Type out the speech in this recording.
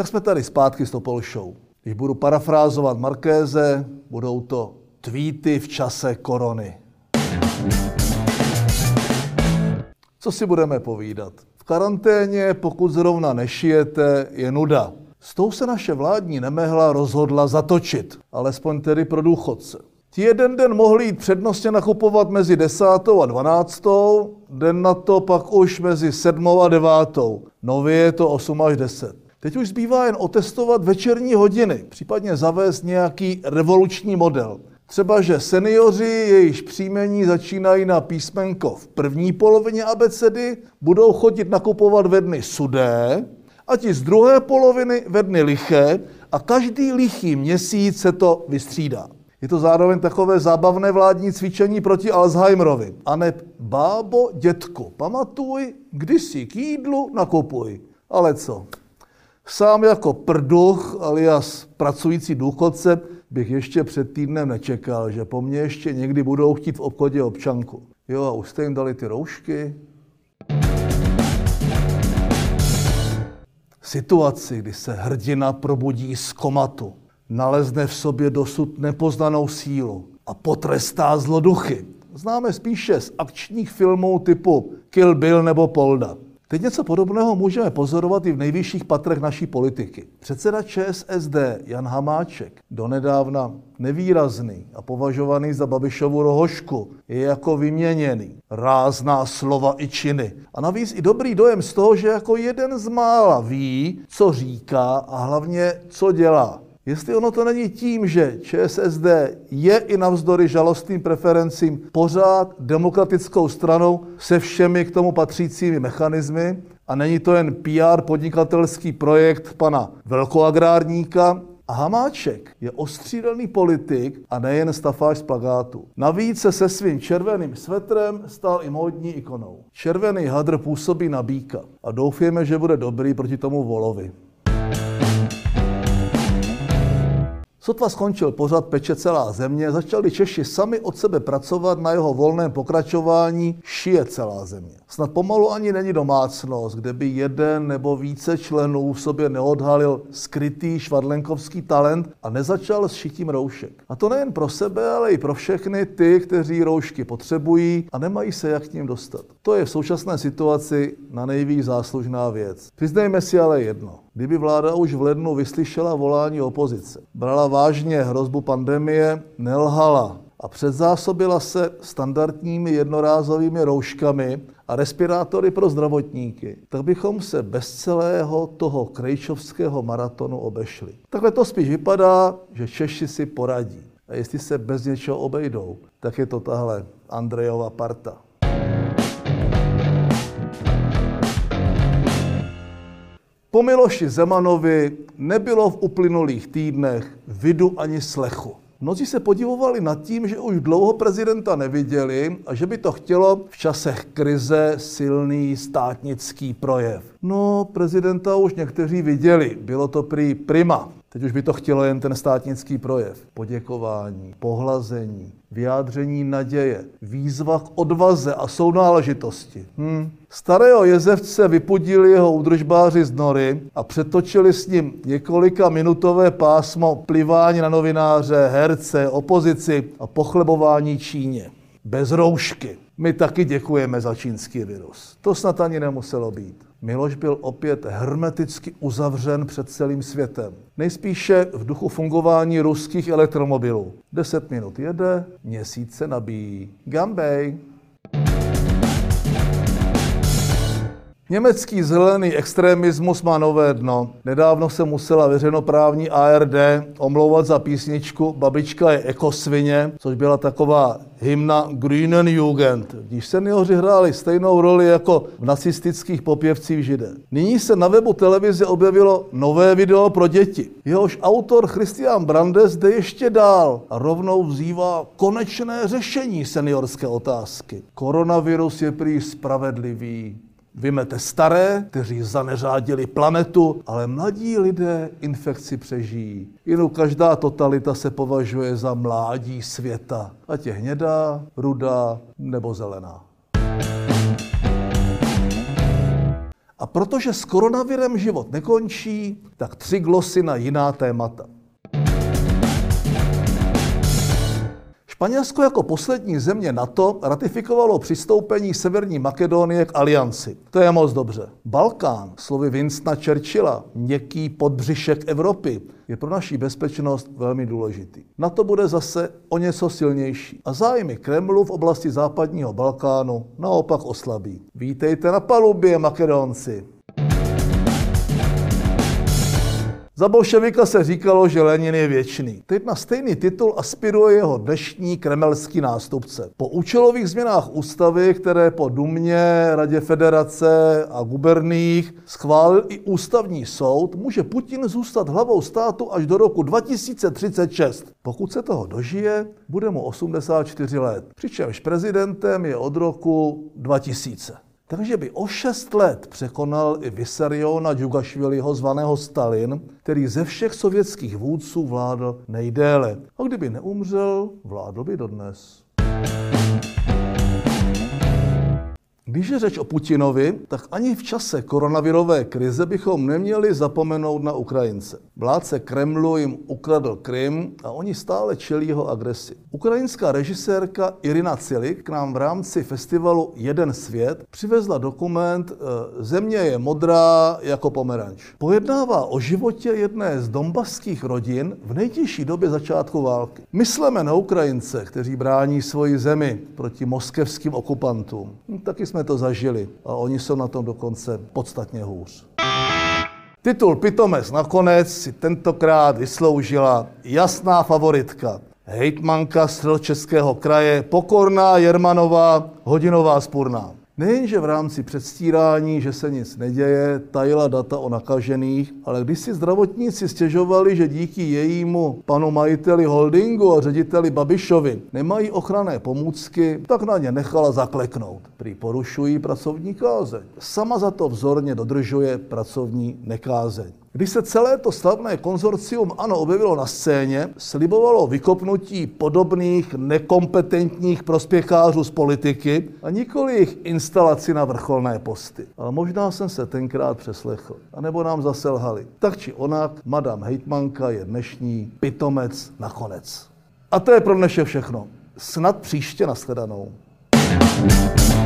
Tak jsme tady zpátky s Topol Show. Když budu parafrázovat Markéze, budou to tweety v čase korony. Co si budeme povídat? V karanténě, pokud zrovna nešijete, je nuda. S tou se naše vládní nemehla rozhodla zatočit, alespoň tedy pro důchodce. Ti jeden den mohli jít přednostně nakupovat mezi 10. a 12. Den na to pak už mezi 7. a 9. Nově je to 8 až 10. Teď už zbývá jen otestovat večerní hodiny, případně zavést nějaký revoluční model. Třeba, že seniori, jejichž příjmení začínají na písmenko v první polovině abecedy, budou chodit nakupovat ve dny sudé, a ti z druhé poloviny ve dny liché a každý lichý měsíc se to vystřídá. Je to zároveň takové zábavné vládní cvičení proti Alzheimerovi. A ne, bábo, dětku, pamatuj, když si k jídlu nakupuj. Ale co? Sám jako prduch, alias pracující důchodce, bych ještě před týdnem nečekal, že po mně ještě někdy budou chtít v obchodě občanku. Jo, a už jste jim dali ty roušky? Situaci, kdy se hrdina probudí z komatu, nalezne v sobě dosud nepoznanou sílu a potrestá zloduchy. Známe spíše z akčních filmů typu Kill Bill nebo Polda. Teď něco podobného můžeme pozorovat i v nejvyšších patrech naší politiky. Předseda ČSSD Jan Hamáček, donedávna nevýrazný a považovaný za Babišovu rohošku, je jako vyměněný. Rázná slova i činy. A navíc i dobrý dojem z toho, že jako jeden z mála ví, co říká a hlavně, co dělá. Jestli ono to není tím, že ČSSD je i navzdory žalostným preferencím pořád demokratickou stranou se všemi k tomu patřícími mechanismy a není to jen PR podnikatelský projekt pana velkoagrárníka, a Hamáček je ostřídelný politik a nejen stafáž z plagátu. Navíc se se svým červeným svetrem stal i módní ikonou. Červený hadr působí na býka a doufujeme, že bude dobrý proti tomu volovi. Sotva skončil pořad Peče celá země, začali Češi sami od sebe pracovat na jeho volném pokračování Šije celá země. Snad pomalu ani není domácnost, kde by jeden nebo více členů v sobě neodhalil skrytý švadlenkovský talent a nezačal s šitím roušek. A to nejen pro sebe, ale i pro všechny ty, kteří roušky potřebují a nemají se jak k ním dostat. To je v současné situaci na nejvíc záslužná věc. Přiznejme si ale jedno. Kdyby vláda už v lednu vyslyšela volání opozice, brala vážně hrozbu pandemie, nelhala a předzásobila se standardními jednorázovými rouškami a respirátory pro zdravotníky, tak bychom se bez celého toho krejčovského maratonu obešli. Takhle to spíš vypadá, že Češi si poradí. A jestli se bez něčeho obejdou, tak je to tahle Andrejova parta. Po Miloši Zemanovi nebylo v uplynulých týdnech vidu ani slechu. Mnozí se podivovali nad tím, že už dlouho prezidenta neviděli a že by to chtělo v časech krize silný státnický projev. No, prezidenta už někteří viděli, bylo to prý prima. Teď už by to chtělo jen ten státnický projev. Poděkování, pohlazení, vyjádření naděje, výzva k odvaze a sounáležitosti. Hm. Starého jezevce vypudili jeho udržbáři z nory a přetočili s ním několika minutové pásmo plivání na novináře, herce, opozici a pochlebování Číně. Bez roušky. My taky děkujeme za čínský virus. To snad ani nemuselo být. Miloš byl opět hermeticky uzavřen před celým světem. Nejspíše v duchu fungování ruských elektromobilů. Deset minut jede, měsíc se nabíjí. Gambej! Německý zelený extremismus má nové dno. Nedávno se musela veřejnoprávní ARD omlouvat za písničku Babička je ekosvině, což byla taková hymna Grünen Jugend, když seniori hráli stejnou roli jako v nacistických popěvcích židé. Nyní se na webu televize objevilo nové video pro děti. Jehož autor Christian Brandes jde ještě dál a rovnou vzývá konečné řešení seniorské otázky. Koronavirus je prý spravedlivý, Vymete staré, kteří zaneřádili planetu, ale mladí lidé infekci přežijí. Jinou každá totalita se považuje za mládí světa, ať je hnědá, rudá nebo zelená. A protože s koronavirem život nekončí, tak tři glosy na jiná témata. Španělsko jako poslední země NATO ratifikovalo přistoupení Severní Makedonie k alianci. To je moc dobře. Balkán, slovy Winstona Churchilla, měkký podbřišek Evropy, je pro naši bezpečnost velmi důležitý. Na to bude zase o něco silnější. A zájmy Kremlu v oblasti západního Balkánu naopak oslabí. Vítejte na palubě, Makedonci. Za bolševika se říkalo, že Lenin je věčný. Teď na stejný titul aspiruje jeho dnešní kremelský nástupce. Po účelových změnách ústavy, které po Dumě, Radě federace a guberních schválil i ústavní soud, může Putin zůstat hlavou státu až do roku 2036. Pokud se toho dožije, bude mu 84 let. Přičemž prezidentem je od roku 2000. Takže by o šest let překonal i Vysariona Džugašviliho zvaného Stalin, který ze všech sovětských vůdců vládl nejdéle. A kdyby neumřel, vládl by dodnes. Když je řeč o Putinovi, tak ani v čase koronavirové krize bychom neměli zapomenout na Ukrajince. Vládce Kremlu jim ukradl Krym a oni stále čelí jeho agresi. Ukrajinská režisérka Irina Cilik k nám v rámci festivalu Jeden svět přivezla dokument eh, Země je modrá jako pomeranč. Pojednává o životě jedné z dombaských rodin v nejtěžší době začátku války. Myslíme na Ukrajince, kteří brání svoji zemi proti moskevským okupantům. Taky jsme to zažili a oni jsou na tom dokonce podstatně hůř. Titul Pitomec nakonec si tentokrát vysloužila jasná favoritka. Hejtmanka Českého kraje, pokorná Jermanová, hodinová spurná. Nejenže v rámci předstírání, že se nic neděje, tajila data o nakažených, ale když si zdravotníci stěžovali, že díky jejímu panu majiteli holdingu a řediteli Babišovi nemají ochranné pomůcky, tak na ně nechala zakleknout. Prý porušují pracovní kázeň. Sama za to vzorně dodržuje pracovní nekázeň. Když se celé to slavné konzorcium ANO objevilo na scéně, slibovalo vykopnutí podobných nekompetentních prospěchářů z politiky a nikoli jejich instalaci na vrcholné posty. Ale možná jsem se tenkrát přeslechl. A nebo nám zase lhali. Tak či onak, madam hejtmanka je dnešní pitomec nakonec. A to je pro dnešek všechno. Snad příště nashledanou. thank you